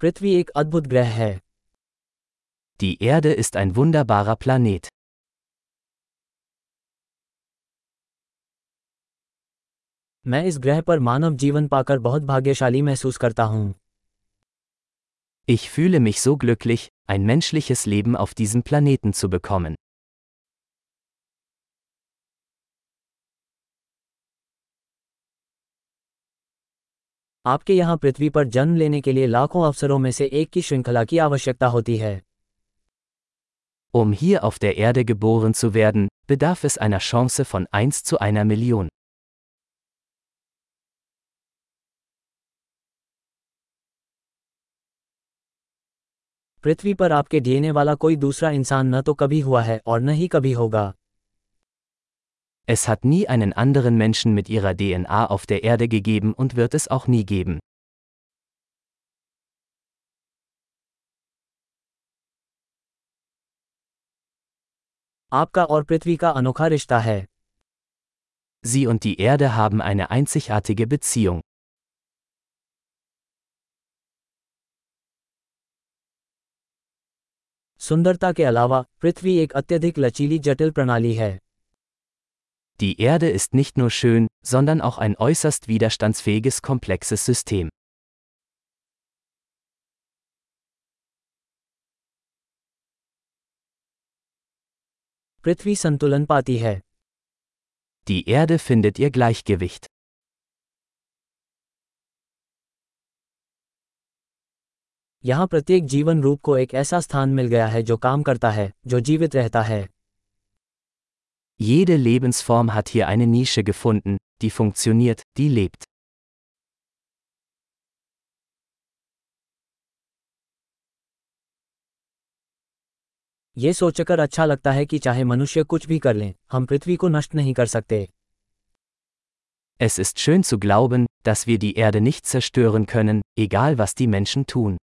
पृथ्वी एक अद्भुत ग्रह है Die Erde ist ein wunderbarer Planet. मैं इस ग्रह पर मानव जीवन पाकर बहुत भाग्यशाली महसूस करता हूँ Ich fühle mich so glücklich, ein menschliches Leben auf diesem Planeten zu bekommen. आपके यहाँ पृथ्वी पर जन्म लेने के लिए लाखों अवसरों में से एक की श्रृंखला की आवश्यकता होती है Um hier auf der Erde geboren zu werden, bedarf es einer Chance von 1 zu einer Million. पृथ्वी पर आपके डीएनए वाला कोई दूसरा इंसान न तो कभी हुआ है और न ही कभी होगा Es hat nie einen anderen Menschen mit ihrer DNA auf der Erde gegeben und wird es auch nie geben. आपका और पृथ्वी का अनोखा रिश्ता है Sie und die Erde haben eine einzigartige Beziehung. सुंदरता के अलावा पृथ्वी एक अत्यधिक लचीली जटिल प्रणाली है Die Erde ist nicht nur schön, sondern auch ein äußerst widerstandsfähiges komplexes System. पृथ्वी संतुलन पाती है Die Erde findet ihr Gleichgewicht. यहाँ प्रत्येक जीवन रूप को एक ऐसा स्थान मिल गया है जो काम करता है जो जीवित रहता है Jede Lebensform hat hier eine Nische gefunden, die funktioniert, die lebt. ये सोचकर अच्छा लगता है कि चाहे मनुष्य कुछ भी कर लें हम पृथ्वी को नष्ट नहीं कर सकते Es ist schön zu glauben, dass wir die Erde nicht zerstören können, egal was die Menschen tun.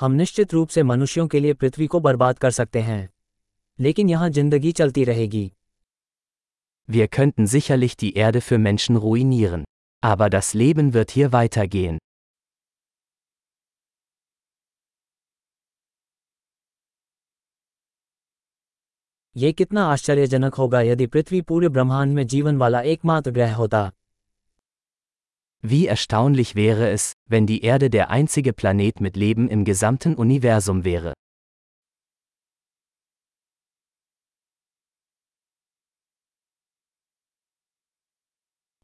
हम निश्चित रूप से मनुष्यों के लिए पृथ्वी को बर्बाद कर सकते हैं लेकिन यहाँ ज़िंदगी चलती रहेगी Wir könnten sicherlich die Erde für Menschen ruinieren. Aber das Leben wird hier weitergehen. ये कितना आश्चर्यजनक होगा यदि पृथ्वी पूरे ब्रह्मांड में जीवन वाला एकमात्र ग्रह होता Wie erstaunlich wäre es, wenn die Erde der einzige Planet mit Leben im gesamten Universum wäre.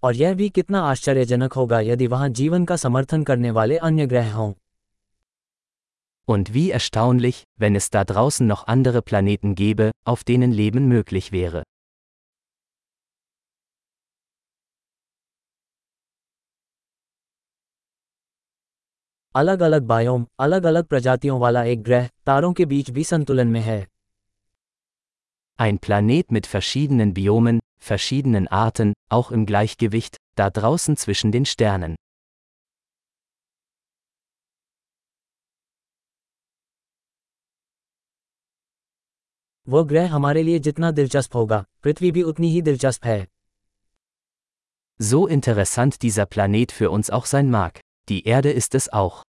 और यह भी कितना आश्चर्यजनक होगा यदि वहां जीवन का समर्थन करने वाले अन्य ग्रह हों Und wie erstaunlich, wenn es da draußen noch andere Planeten gäbe, auf denen Leben möglich wäre. अलग अलग बायोम अलग अलग प्रजातियों वाला एक ग्रह तारों के बीच भी संतुलन में है Ein Planet mit verschiedenen Biomen, verschiedenen Arten, auch im Gleichgewicht, da draußen zwischen den Sternen. वो ग्रह हमारे लिए जितना दिलचस्प होगा पृथ्वी भी उतनी ही दिलचस्प है So interessant dieser Planet für uns auch sein mag, die Erde ist es auch.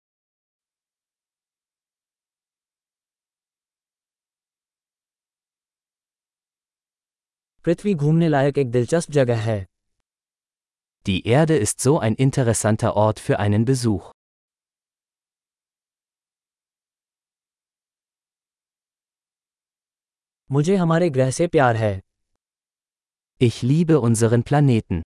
पृथ्वी घूमने लायक एक दिलचस्प जगह है Die Erde ist so ein interessanter Ort für einen Besuch. मुझे हमारे ग्रह से प्यार है Ich liebe unseren Planeten.